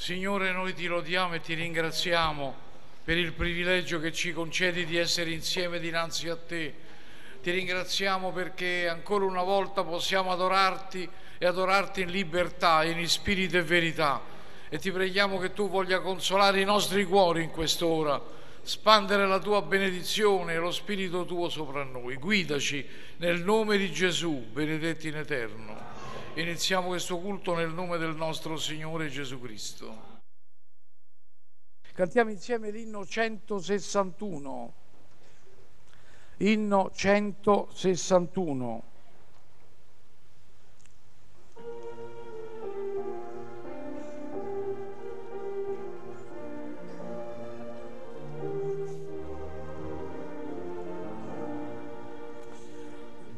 Signore, noi ti lodiamo e ti ringraziamo per il privilegio che ci concedi di essere insieme dinanzi a te. Ti ringraziamo perché ancora una volta possiamo adorarti e adorarti in libertà, in spirito e verità. E ti preghiamo che tu voglia consolare i nostri cuori in quest'ora spandere la tua benedizione e lo Spirito tuo sopra noi. Guidaci nel nome di Gesù, benedetti in eterno. Iniziamo questo culto nel nome del nostro Signore Gesù Cristo. Cantiamo insieme l'inno 161. Inno 161.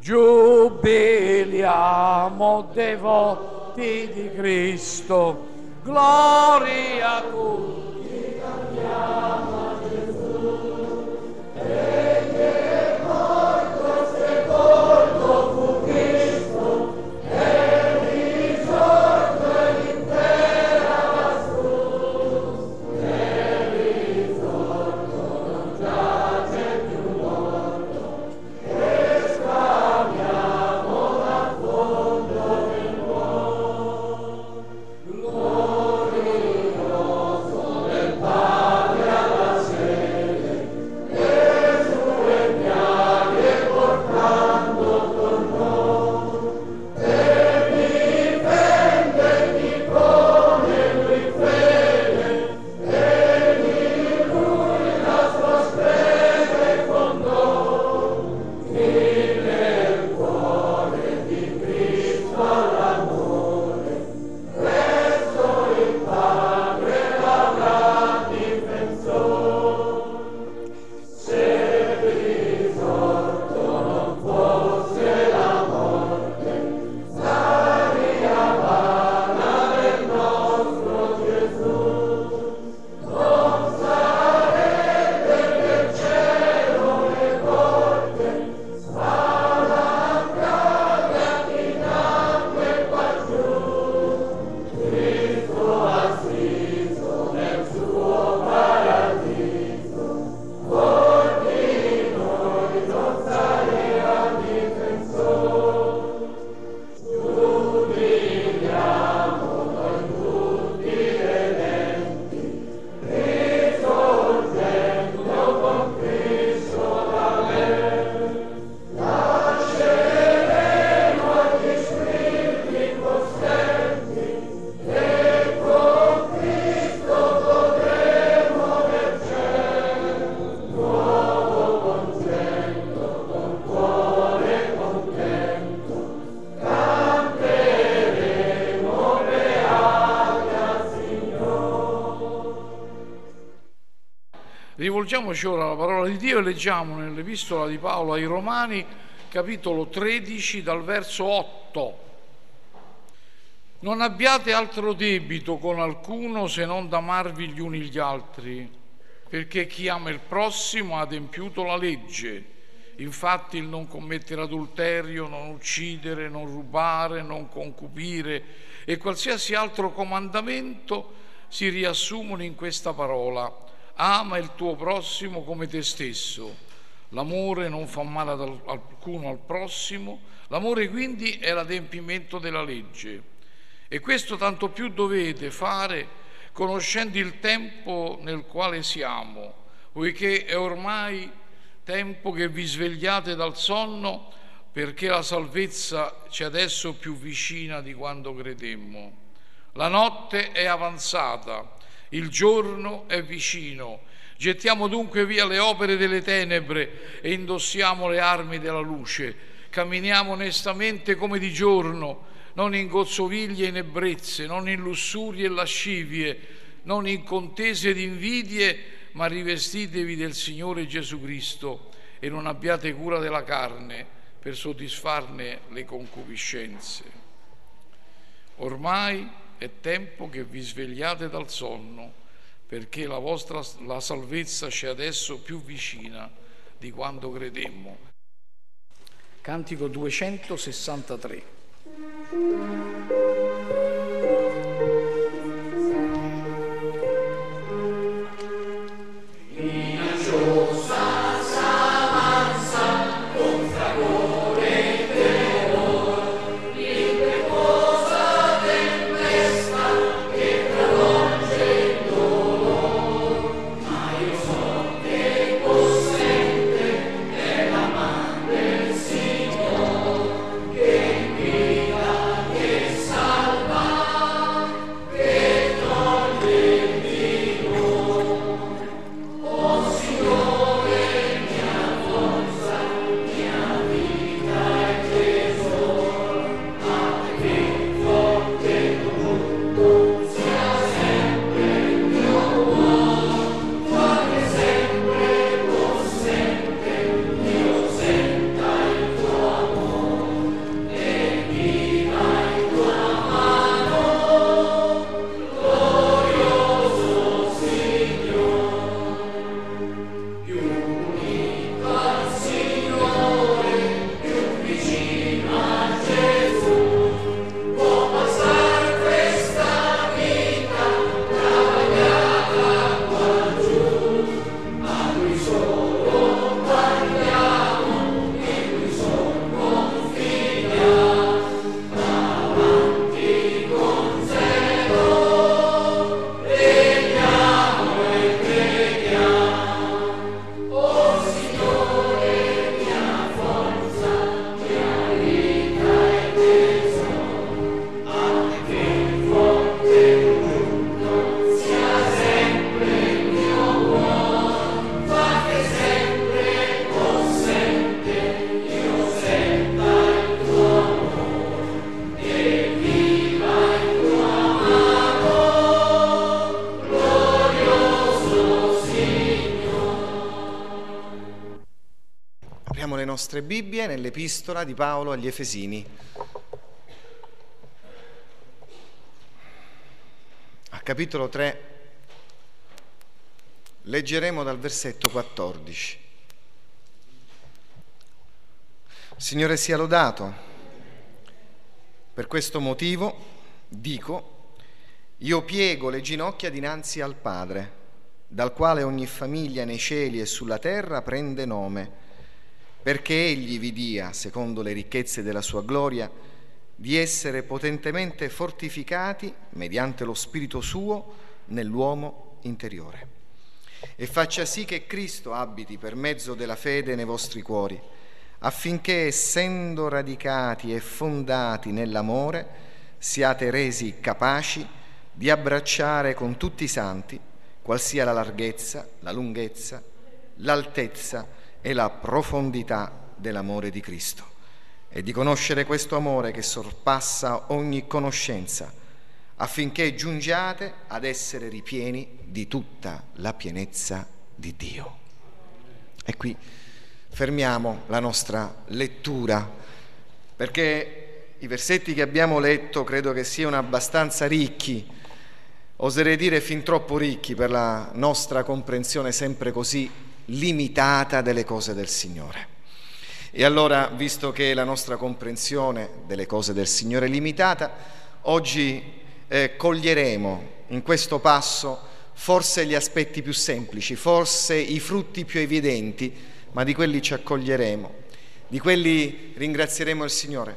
Giubiliamo devoti di Cristo, gloria a tutti, cantiamo Rivolgiamoci ora alla parola di Dio e leggiamo nell'epistola di Paolo ai Romani, capitolo 13, dal verso 8. Non abbiate altro debito con alcuno se non d'amarvi gli uni gli altri, perché chi ama il prossimo ha adempiuto la legge. Infatti il non commettere adulterio, non uccidere, non rubare, non concupire e qualsiasi altro comandamento si riassumono in questa parola. Ama il tuo prossimo come te stesso. L'amore non fa male ad alcuno al prossimo, l'amore quindi è l'adempimento della legge. E questo tanto più dovete fare conoscendo il tempo nel quale siamo, poiché è ormai tempo che vi svegliate dal sonno perché la salvezza ci è adesso più vicina di quando credemmo. La notte è avanzata, il giorno è vicino. Gettiamo dunque via le opere delle tenebre e indossiamo le armi della luce. Camminiamo onestamente come di giorno, non in gozzoviglie e in ebbrezze, non in lussurie e lascivie, non in contese ed invidie, ma rivestitevi del Signore Gesù Cristo e non abbiate cura della carne per soddisfarne le concupiscenze. Ormai è tempo che vi svegliate dal sonno perché la vostra la salvezza c'è adesso più vicina di quando credemmo. Cantico 263. Nostre Bibbie nell'Epistola di Paolo agli Efesini. A capitolo 3 leggeremo dal versetto 14. Signore sia lodato. Per questo motivo dico, io piego le ginocchia dinanzi al Padre, dal quale ogni famiglia nei cieli e sulla terra prende nome perché Egli vi dia, secondo le ricchezze della sua gloria, di essere potentemente fortificati mediante lo Spirito suo nell'uomo interiore. E faccia sì che Cristo abiti per mezzo della fede nei vostri cuori, affinché, essendo radicati e fondati nell'amore, siate resi capaci di abbracciare con tutti i santi qual sia la larghezza, la lunghezza, l'altezza, e la profondità dell'amore di Cristo e di conoscere questo amore che sorpassa ogni conoscenza, affinché giungiate ad essere ripieni di tutta la pienezza di Dio. E qui fermiamo la nostra lettura, perché i versetti che abbiamo letto credo che siano abbastanza ricchi, oserei dire fin troppo ricchi per la nostra comprensione sempre così limitata delle cose del Signore. E allora, visto che la nostra comprensione delle cose del Signore è limitata, oggi eh, coglieremo in questo passo forse gli aspetti più semplici, forse i frutti più evidenti, ma di quelli ci accoglieremo, di quelli ringrazieremo il Signore,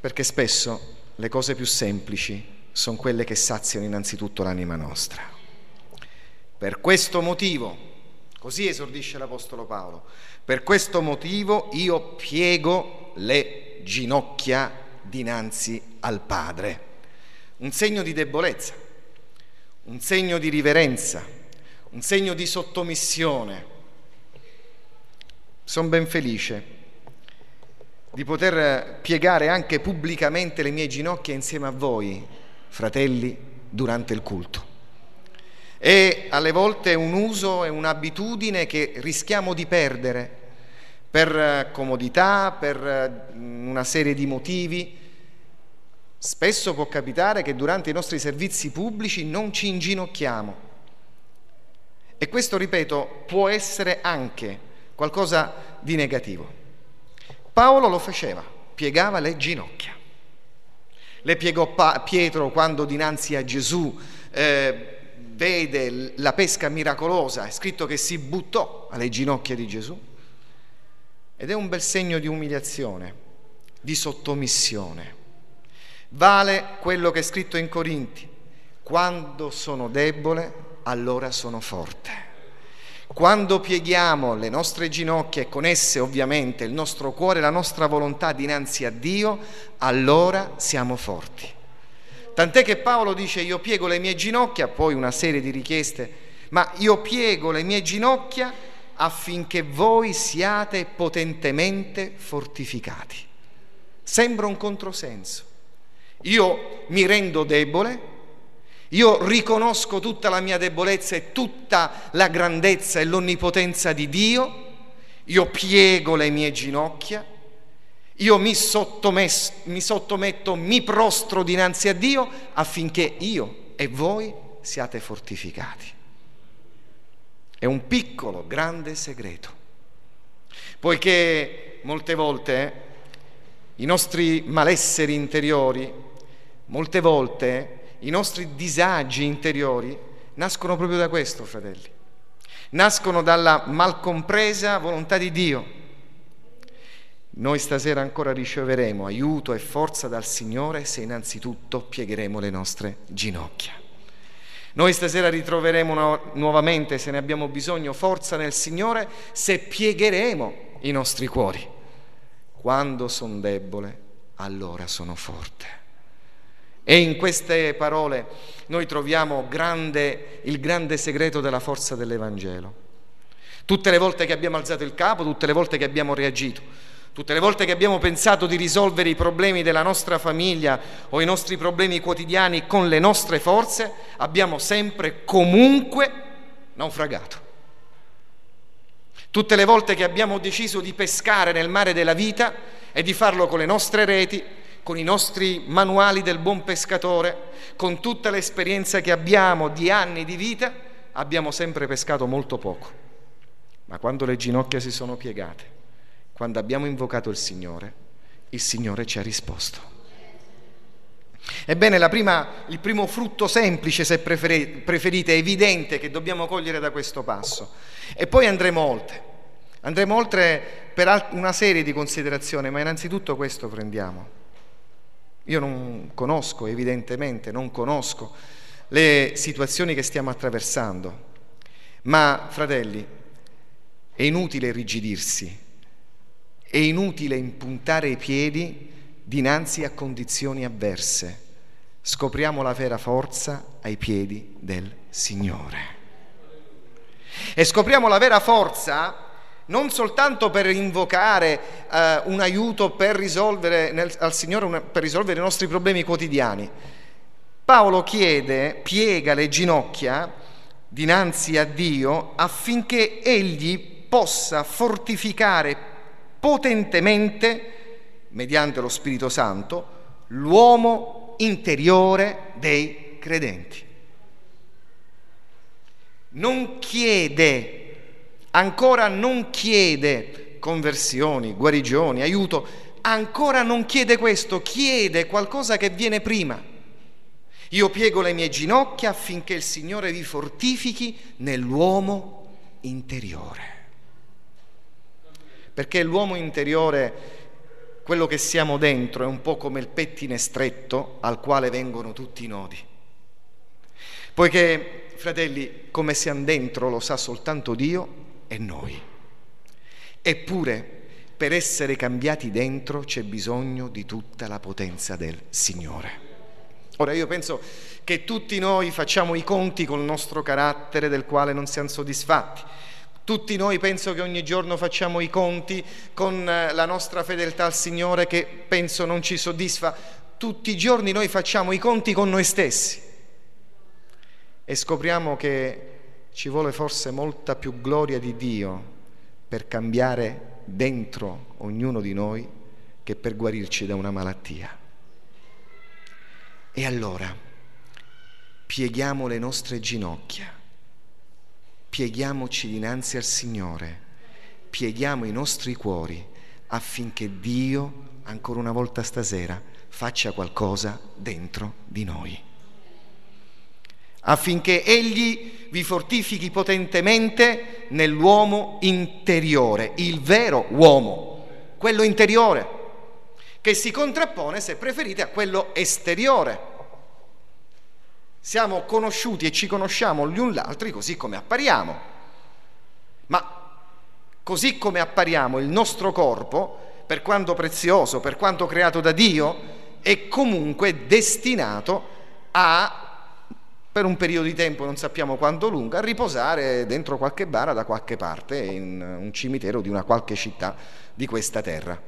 perché spesso le cose più semplici sono quelle che saziano innanzitutto l'anima nostra. Per questo motivo, Così esordisce l'Apostolo Paolo. Per questo motivo io piego le ginocchia dinanzi al Padre. Un segno di debolezza, un segno di riverenza, un segno di sottomissione. Sono ben felice di poter piegare anche pubblicamente le mie ginocchia insieme a voi, fratelli, durante il culto. È alle volte un uso e un'abitudine che rischiamo di perdere per comodità, per una serie di motivi. Spesso può capitare che durante i nostri servizi pubblici non ci inginocchiamo. E questo, ripeto, può essere anche qualcosa di negativo. Paolo lo faceva, piegava le ginocchia. Le piegò Pietro quando dinanzi a Gesù eh, vede la pesca miracolosa, è scritto che si buttò alle ginocchia di Gesù. Ed è un bel segno di umiliazione, di sottomissione. Vale quello che è scritto in Corinti, quando sono debole, allora sono forte. Quando pieghiamo le nostre ginocchia e con esse ovviamente il nostro cuore, la nostra volontà dinanzi a Dio, allora siamo forti. Tant'è che Paolo dice io piego le mie ginocchia, poi una serie di richieste, ma io piego le mie ginocchia affinché voi siate potentemente fortificati. Sembra un controsenso. Io mi rendo debole, io riconosco tutta la mia debolezza e tutta la grandezza e l'onnipotenza di Dio, io piego le mie ginocchia, io mi, mi sottometto, mi prostro dinanzi a Dio affinché io e voi siate fortificati. È un piccolo, grande segreto, poiché molte volte eh, i nostri malesseri interiori, molte volte i nostri disagi interiori nascono proprio da questo, fratelli. Nascono dalla malcompresa volontà di Dio. Noi stasera ancora riceveremo aiuto e forza dal Signore se innanzitutto piegheremo le nostre ginocchia. Noi stasera ritroveremo nuovamente, se ne abbiamo bisogno, forza nel Signore se piegheremo i nostri cuori. Quando sono debole, allora sono forte. E in queste parole noi troviamo grande, il grande segreto della forza dell'Evangelo. Tutte le volte che abbiamo alzato il capo, tutte le volte che abbiamo reagito, tutte le volte che abbiamo pensato di risolvere i problemi della nostra famiglia o i nostri problemi quotidiani con le nostre forze, abbiamo sempre comunque naufragato. Tutte le volte che abbiamo deciso di pescare nel mare della vita e di farlo con le nostre reti, con i nostri manuali del buon pescatore, con tutta l'esperienza che abbiamo di anni di vita, abbiamo sempre pescato molto poco. Ma quando le ginocchia si sono piegate, quando abbiamo invocato il Signore, il Signore ci ha risposto. Ebbene, prima, il primo frutto semplice, se preferite, evidente che dobbiamo cogliere da questo passo. E poi andremo oltre. Andremo oltre per una serie di considerazioni, ma innanzitutto questo prendiamo. Io non conosco, evidentemente, non conosco le situazioni che stiamo attraversando, ma fratelli, è inutile rigidirsi, è inutile impuntare i piedi dinanzi a condizioni avverse. Scopriamo la vera forza ai piedi del Signore. E scopriamo la vera forza non soltanto per invocare eh, un aiuto per risolvere, nel, al Signore una, per risolvere i nostri problemi quotidiani. Paolo chiede, piega le ginocchia dinanzi a Dio affinché egli possa fortificare potentemente, mediante lo Spirito Santo, l'uomo interiore dei credenti. Non chiede ancora non chiede conversioni, guarigioni, aiuto, ancora non chiede questo, chiede qualcosa che viene prima. Io piego le mie ginocchia affinché il Signore vi fortifichi nell'uomo interiore. Perché l'uomo interiore, quello che siamo dentro, è un po' come il pettine stretto al quale vengono tutti i nodi. Poiché, fratelli, come siamo dentro lo sa soltanto Dio, e noi. Eppure, per essere cambiati dentro c'è bisogno di tutta la potenza del Signore. Ora io penso che tutti noi facciamo i conti col nostro carattere del quale non siamo soddisfatti. Tutti noi penso che ogni giorno facciamo i conti con eh, la nostra fedeltà al Signore che penso non ci soddisfa. Tutti i giorni noi facciamo i conti con noi stessi e scopriamo che ci vuole forse molta più gloria di Dio per cambiare dentro ognuno di noi che per guarirci da una malattia. E allora pieghiamo le nostre ginocchia, pieghiamoci dinanzi al Signore, pieghiamo i nostri cuori affinché Dio, ancora una volta stasera, faccia qualcosa dentro di noi. Affinché Egli vi fortifichi potentemente nell'uomo interiore, il vero uomo, quello interiore, che si contrappone, se preferite, a quello esteriore siamo conosciuti e ci conosciamo gli un l'altro così come appariamo. Ma così come appariamo, il nostro corpo, per quanto prezioso, per quanto creato da Dio, è comunque destinato a, per un periodo di tempo, non sappiamo quanto lungo, a riposare dentro qualche bara da qualche parte, in un cimitero di una qualche città di questa terra.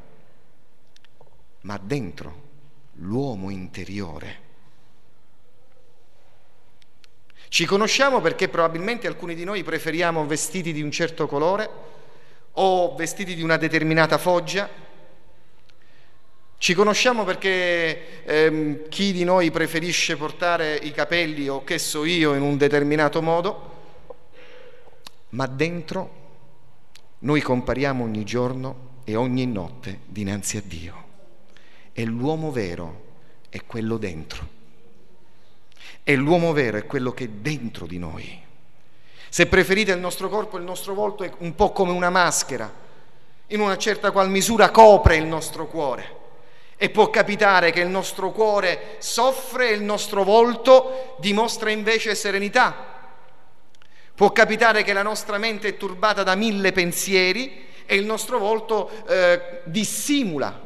Ma dentro l'uomo interiore, ci conosciamo perché probabilmente alcuni di noi preferiamo vestiti di un certo colore o vestiti di una determinata foggia. Ci conosciamo perché ehm, chi di noi preferisce portare i capelli o che so io in un determinato modo, ma dentro noi compariamo ogni giorno e ogni notte dinanzi a Dio. E l'uomo vero è quello dentro. E l'uomo vero è quello che è dentro di noi. Se preferite il nostro corpo, il nostro volto è un po' come una maschera, in una certa qual misura copre il nostro cuore. E può capitare che il nostro cuore soffre e il nostro volto dimostra invece serenità. Può capitare che la nostra mente è turbata da mille pensieri e il nostro volto eh, dissimula,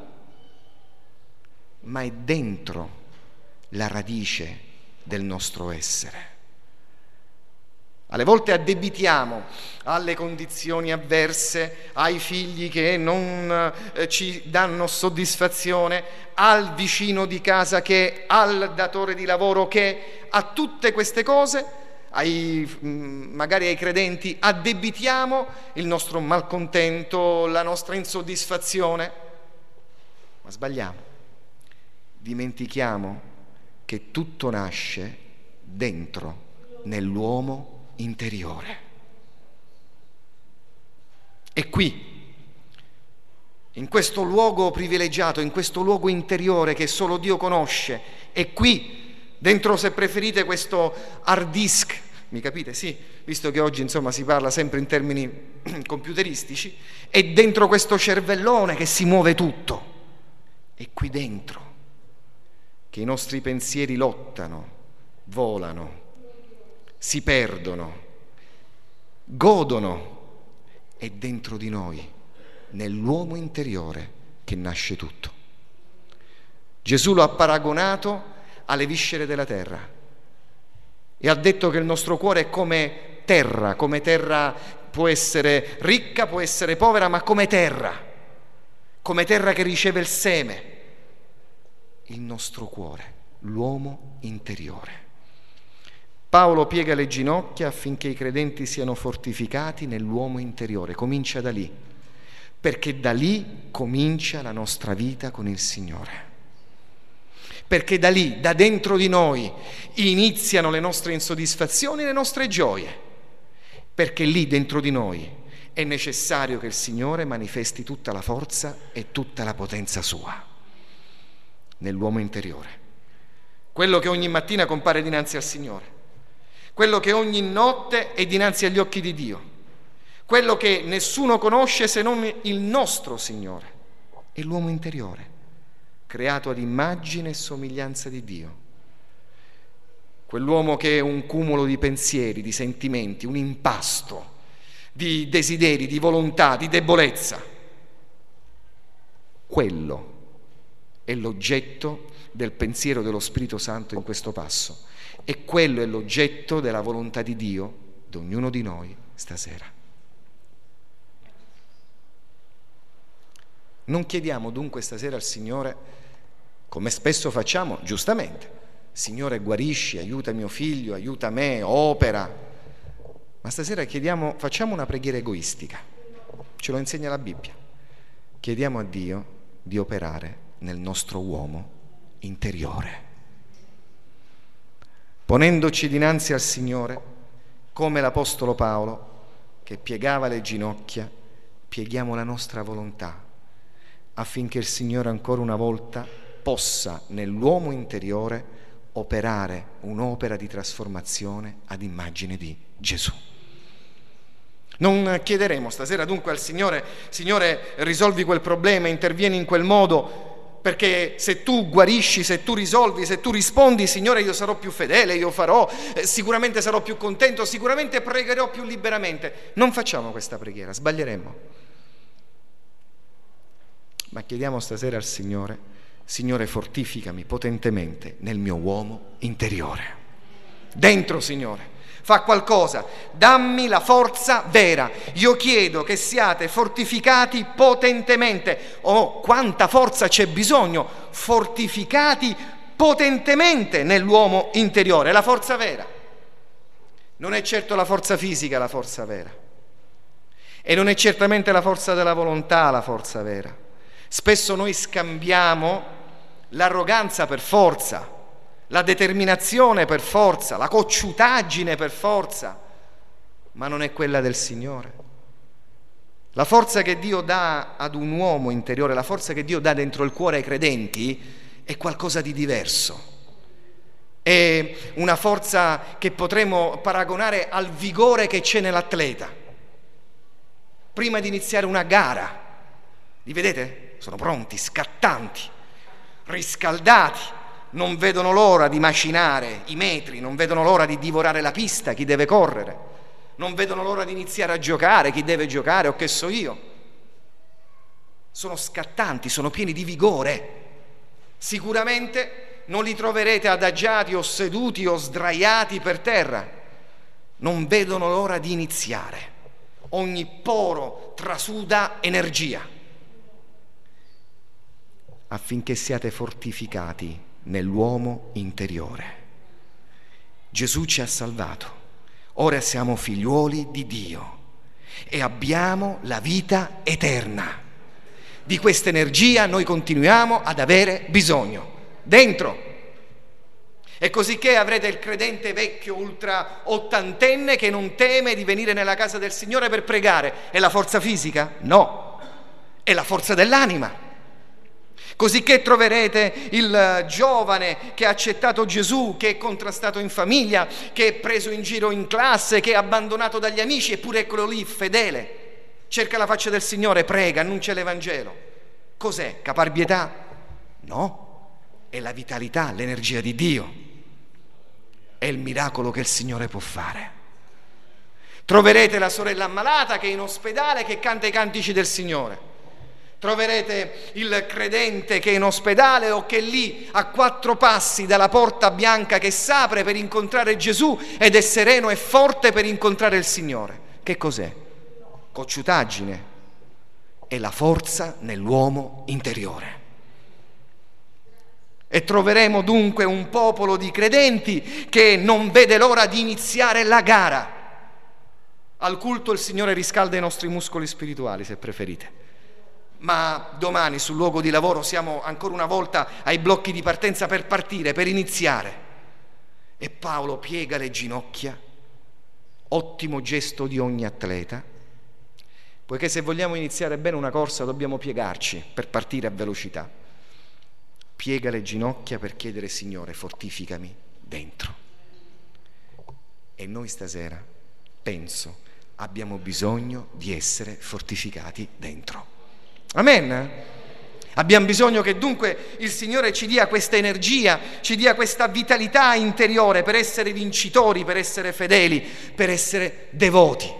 ma è dentro la radice del nostro essere. Alle volte addebitiamo alle condizioni avverse, ai figli che non eh, ci danno soddisfazione, al vicino di casa che, al datore di lavoro che, a tutte queste cose, ai, mm, magari ai credenti, addebitiamo il nostro malcontento, la nostra insoddisfazione, ma sbagliamo, dimentichiamo che tutto nasce dentro, nell'uomo interiore. E qui, in questo luogo privilegiato, in questo luogo interiore che solo Dio conosce, e qui, dentro se preferite questo hard disk, mi capite? Sì, visto che oggi insomma si parla sempre in termini computeristici, è dentro questo cervellone che si muove tutto. E qui dentro che i nostri pensieri lottano, volano, si perdono, godono, è dentro di noi, nell'uomo interiore, che nasce tutto. Gesù lo ha paragonato alle viscere della terra e ha detto che il nostro cuore è come terra, come terra può essere ricca, può essere povera, ma come terra, come terra che riceve il seme il nostro cuore, l'uomo interiore. Paolo piega le ginocchia affinché i credenti siano fortificati nell'uomo interiore, comincia da lì, perché da lì comincia la nostra vita con il Signore. Perché da lì, da dentro di noi, iniziano le nostre insoddisfazioni e le nostre gioie. Perché lì dentro di noi è necessario che il Signore manifesti tutta la forza e tutta la potenza sua nell'uomo interiore, quello che ogni mattina compare dinanzi al Signore, quello che ogni notte è dinanzi agli occhi di Dio, quello che nessuno conosce se non il nostro Signore, è l'uomo interiore, creato ad immagine e somiglianza di Dio. Quell'uomo che è un cumulo di pensieri, di sentimenti, un impasto di desideri, di volontà, di debolezza. Quello è l'oggetto del pensiero dello Spirito Santo in questo passo. E quello è l'oggetto della volontà di Dio di ognuno di noi stasera. Non chiediamo dunque stasera al Signore, come spesso facciamo, giustamente, Signore guarisci, aiuta mio figlio, aiuta me, opera, ma stasera chiediamo, facciamo una preghiera egoistica, ce lo insegna la Bibbia, chiediamo a Dio di operare nel nostro uomo interiore. Ponendoci dinanzi al Signore, come l'Apostolo Paolo, che piegava le ginocchia, pieghiamo la nostra volontà affinché il Signore ancora una volta possa nell'uomo interiore operare un'opera di trasformazione ad immagine di Gesù. Non chiederemo stasera dunque al Signore, Signore risolvi quel problema, intervieni in quel modo, perché se tu guarisci, se tu risolvi, se tu rispondi, Signore, io sarò più fedele, io farò, eh, sicuramente sarò più contento, sicuramente pregherò più liberamente. Non facciamo questa preghiera, sbaglieremmo. Ma chiediamo stasera al Signore, Signore, fortificami potentemente nel mio uomo interiore. Dentro, Signore fa qualcosa, dammi la forza vera. Io chiedo che siate fortificati potentemente. Oh, quanta forza c'è bisogno! Fortificati potentemente nell'uomo interiore, la forza vera. Non è certo la forza fisica la forza vera. E non è certamente la forza della volontà la forza vera. Spesso noi scambiamo l'arroganza per forza la determinazione per forza, la cocciutaggine per forza, ma non è quella del Signore. La forza che Dio dà ad un uomo interiore, la forza che Dio dà dentro il cuore ai credenti è qualcosa di diverso. È una forza che potremmo paragonare al vigore che c'è nell'atleta. Prima di iniziare una gara, li vedete? Sono pronti, scattanti, riscaldati, non vedono l'ora di macinare i metri, non vedono l'ora di divorare la pista, chi deve correre, non vedono l'ora di iniziare a giocare, chi deve giocare o che so io. Sono scattanti, sono pieni di vigore. Sicuramente non li troverete adagiati o seduti o sdraiati per terra. Non vedono l'ora di iniziare. Ogni poro trasuda energia affinché siate fortificati nell'uomo interiore. Gesù ci ha salvato, ora siamo figliuoli di Dio e abbiamo la vita eterna. Di questa energia noi continuiamo ad avere bisogno, dentro. E così che avrete il credente vecchio ultra ottantenne che non teme di venire nella casa del Signore per pregare. È la forza fisica? No, è la forza dell'anima. Cosicché troverete il giovane che ha accettato Gesù, che è contrastato in famiglia, che è preso in giro in classe, che è abbandonato dagli amici, eppure eccolo lì, fedele. Cerca la faccia del Signore, prega, annuncia l'Evangelo. Cos'è? Caparbietà? No, è la vitalità, l'energia di Dio. È il miracolo che il Signore può fare. Troverete la sorella ammalata che è in ospedale, che canta i cantici del Signore troverete il credente che è in ospedale o che è lì a quattro passi dalla porta bianca che s'apre per incontrare Gesù ed è sereno e forte per incontrare il Signore. Che cos'è? Cocciutaggine. È la forza nell'uomo interiore. E troveremo dunque un popolo di credenti che non vede l'ora di iniziare la gara. Al culto il Signore riscalda i nostri muscoli spirituali, se preferite ma domani sul luogo di lavoro siamo ancora una volta ai blocchi di partenza per partire, per iniziare. E Paolo piega le ginocchia, ottimo gesto di ogni atleta, poiché se vogliamo iniziare bene una corsa dobbiamo piegarci per partire a velocità. Piega le ginocchia per chiedere Signore, fortificami dentro. E noi stasera, penso, abbiamo bisogno di essere fortificati dentro. Amen. Abbiamo bisogno che dunque il Signore ci dia questa energia, ci dia questa vitalità interiore per essere vincitori, per essere fedeli, per essere devoti.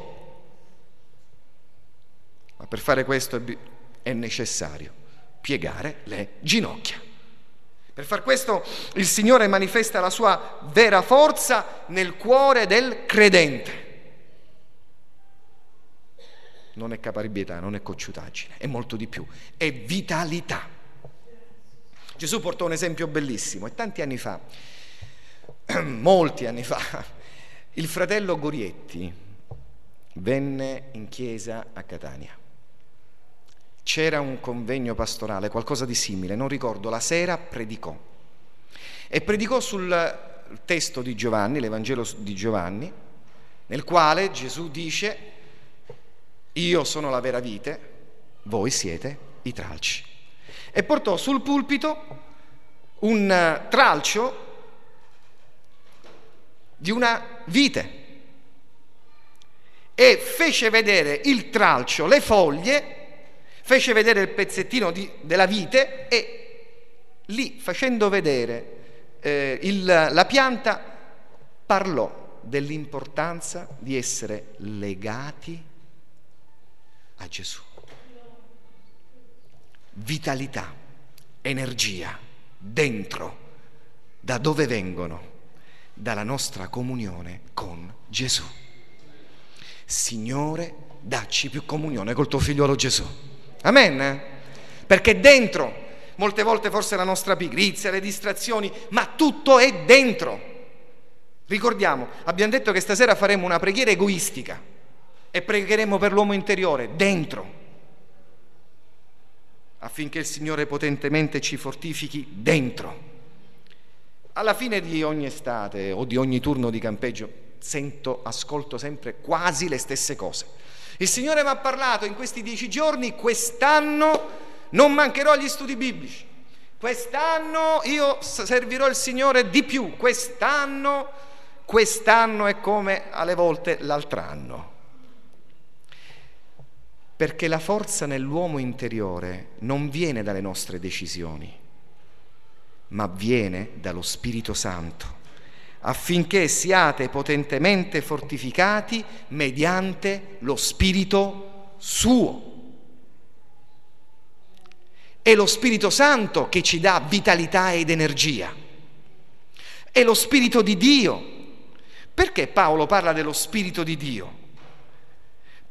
Ma per fare questo è necessario piegare le ginocchia. Per far questo il Signore manifesta la sua vera forza nel cuore del credente. Non è caparibietà, non è cocciutaggine, è molto di più, è vitalità. Gesù portò un esempio bellissimo e tanti anni fa, molti anni fa, il fratello Gorietti venne in chiesa a Catania c'era un convegno pastorale, qualcosa di simile, non ricordo, la sera predicò. E predicò sul testo di Giovanni, l'Evangelo di Giovanni, nel quale Gesù dice, io sono la vera vite, voi siete i tralci. E portò sul pulpito un tralcio di una vite e fece vedere il tralcio, le foglie fece vedere il pezzettino di, della vite e lì, facendo vedere eh, il, la pianta, parlò dell'importanza di essere legati a Gesù. Vitalità, energia, dentro, da dove vengono? Dalla nostra comunione con Gesù. Signore, dacci più comunione col tuo figliolo Gesù. Amen? Perché dentro, molte volte forse la nostra pigrizia, le distrazioni, ma tutto è dentro. Ricordiamo, abbiamo detto che stasera faremo una preghiera egoistica e pregheremo per l'uomo interiore, dentro, affinché il Signore potentemente ci fortifichi dentro. Alla fine di ogni estate o di ogni turno di campeggio sento, ascolto sempre quasi le stesse cose. Il Signore mi ha parlato in questi dieci giorni, quest'anno non mancherò agli studi biblici, quest'anno io servirò il Signore di più, quest'anno, quest'anno è come alle volte l'altro anno. Perché la forza nell'uomo interiore non viene dalle nostre decisioni, ma viene dallo Spirito Santo affinché siate potentemente fortificati mediante lo Spirito suo. È lo Spirito Santo che ci dà vitalità ed energia. È lo Spirito di Dio. Perché Paolo parla dello Spirito di Dio?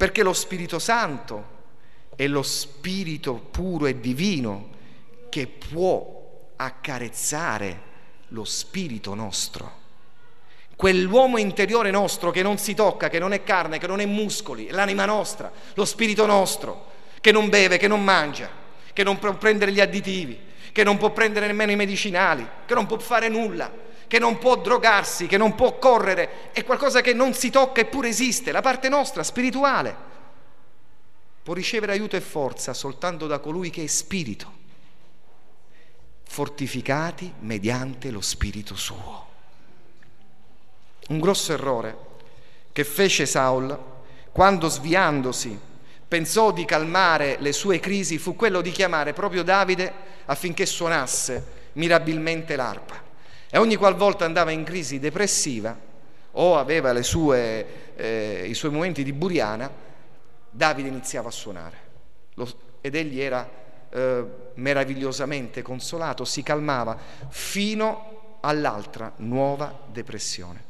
Perché lo Spirito Santo è lo Spirito puro e divino che può accarezzare lo Spirito nostro. Quell'uomo interiore nostro che non si tocca, che non è carne, che non è muscoli, l'anima nostra, lo spirito nostro, che non beve, che non mangia, che non può prendere gli additivi, che non può prendere nemmeno i medicinali, che non può fare nulla, che non può drogarsi, che non può correre, è qualcosa che non si tocca eppure esiste, la parte nostra, spirituale, può ricevere aiuto e forza soltanto da colui che è spirito, fortificati mediante lo spirito suo. Un grosso errore che fece Saul quando sviandosi pensò di calmare le sue crisi fu quello di chiamare proprio Davide affinché suonasse mirabilmente l'arpa. E ogni qualvolta andava in crisi depressiva o aveva sue, eh, i suoi momenti di buriana, Davide iniziava a suonare. Lo, ed egli era eh, meravigliosamente consolato, si calmava fino all'altra nuova depressione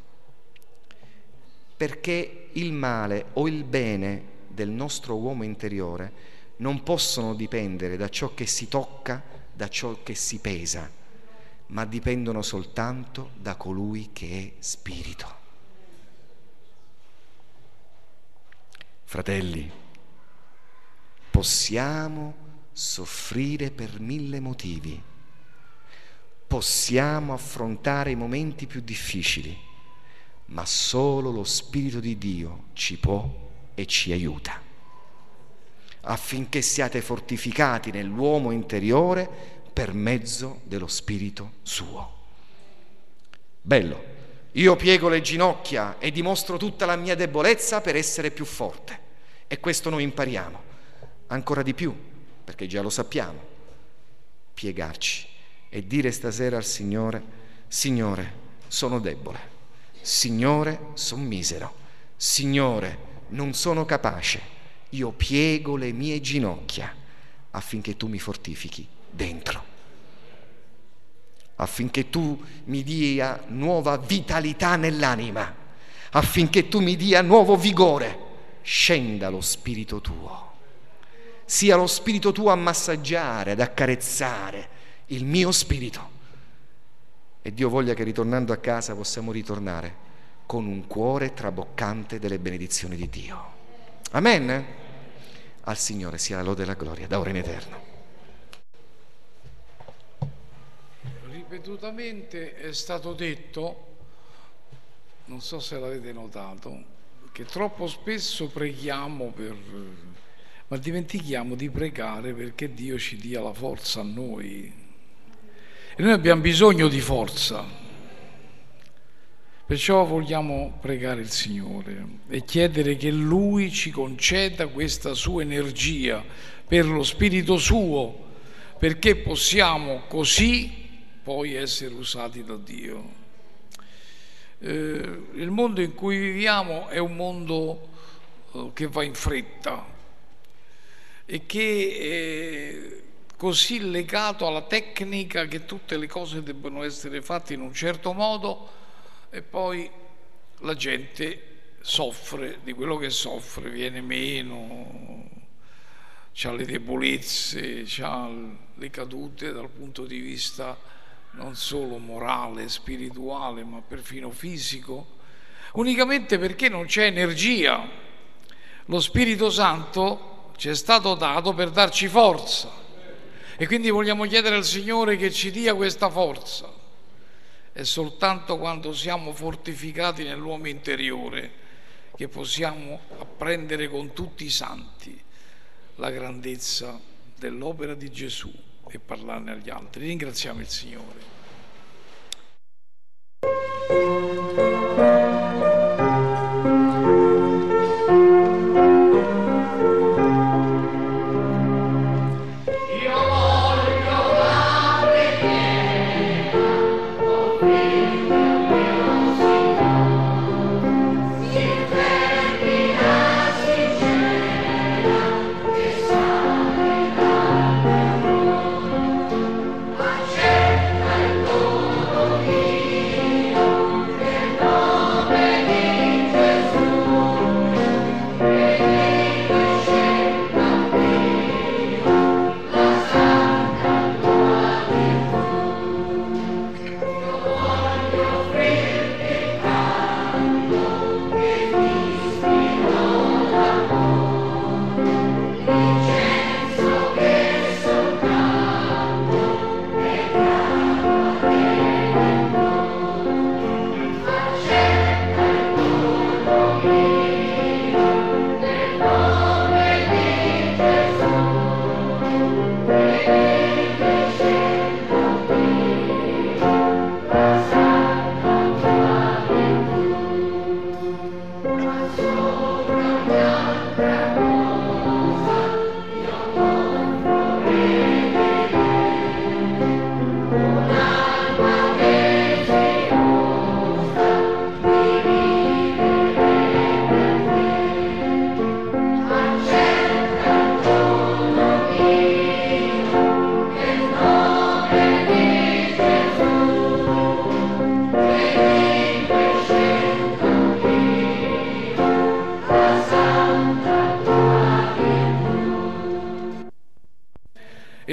perché il male o il bene del nostro uomo interiore non possono dipendere da ciò che si tocca, da ciò che si pesa, ma dipendono soltanto da colui che è spirito. Fratelli, possiamo soffrire per mille motivi, possiamo affrontare i momenti più difficili ma solo lo Spirito di Dio ci può e ci aiuta, affinché siate fortificati nell'uomo interiore per mezzo dello Spirito suo. Bello, io piego le ginocchia e dimostro tutta la mia debolezza per essere più forte. E questo noi impariamo, ancora di più, perché già lo sappiamo, piegarci e dire stasera al Signore, Signore, sono debole Signore, sono misero. Signore, non sono capace. Io piego le mie ginocchia affinché tu mi fortifichi dentro. affinché tu mi dia nuova vitalità nell'anima, affinché tu mi dia nuovo vigore. Scenda lo Spirito tuo, sia lo Spirito tuo a massaggiare, ad accarezzare il mio spirito. E Dio voglia che ritornando a casa possiamo ritornare con un cuore traboccante delle benedizioni di Dio. Amen. Al Signore sia la lode e la gloria, da ora in eterno. Ripetutamente è stato detto, non so se l'avete notato, che troppo spesso preghiamo per, ma dimentichiamo di pregare perché Dio ci dia la forza a noi. E noi abbiamo bisogno di forza. Perciò vogliamo pregare il Signore e chiedere che Lui ci conceda questa sua energia per lo Spirito suo, perché possiamo così poi essere usati da Dio. Eh, il mondo in cui viviamo è un mondo eh, che va in fretta e che è così legato alla tecnica che tutte le cose debbono essere fatte in un certo modo e poi la gente soffre di quello che soffre, viene meno, ha le debolezze, ha le cadute dal punto di vista non solo morale, spirituale, ma perfino fisico, unicamente perché non c'è energia. Lo Spirito Santo ci è stato dato per darci forza. E quindi vogliamo chiedere al Signore che ci dia questa forza. È soltanto quando siamo fortificati nell'uomo interiore che possiamo apprendere con tutti i santi la grandezza dell'opera di Gesù e parlarne agli altri. Ringraziamo il Signore.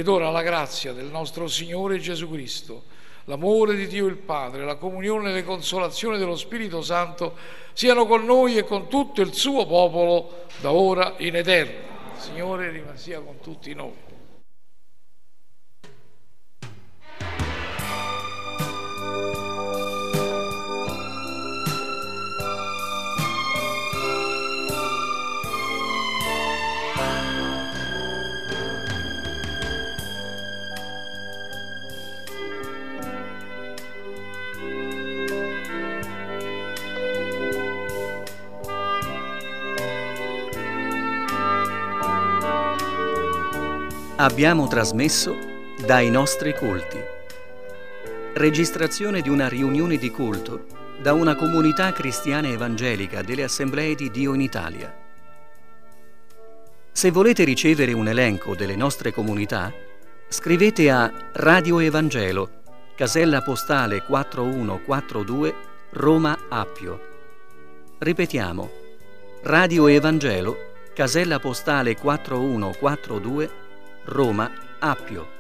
Ed ora la grazia del nostro Signore Gesù Cristo, l'amore di Dio il Padre, la comunione e le consolazioni dello Spirito Santo siano con noi e con tutto il suo popolo da ora in eterno. Signore sia con tutti noi. Abbiamo trasmesso dai nostri culti. Registrazione di una riunione di culto da una comunità cristiana evangelica delle Assemblee di Dio in Italia. Se volete ricevere un elenco delle nostre comunità, scrivete a Radio Evangelo, casella postale 4142, Roma Appio. Ripetiamo. Radio Evangelo, casella postale 4142, Roma Appio.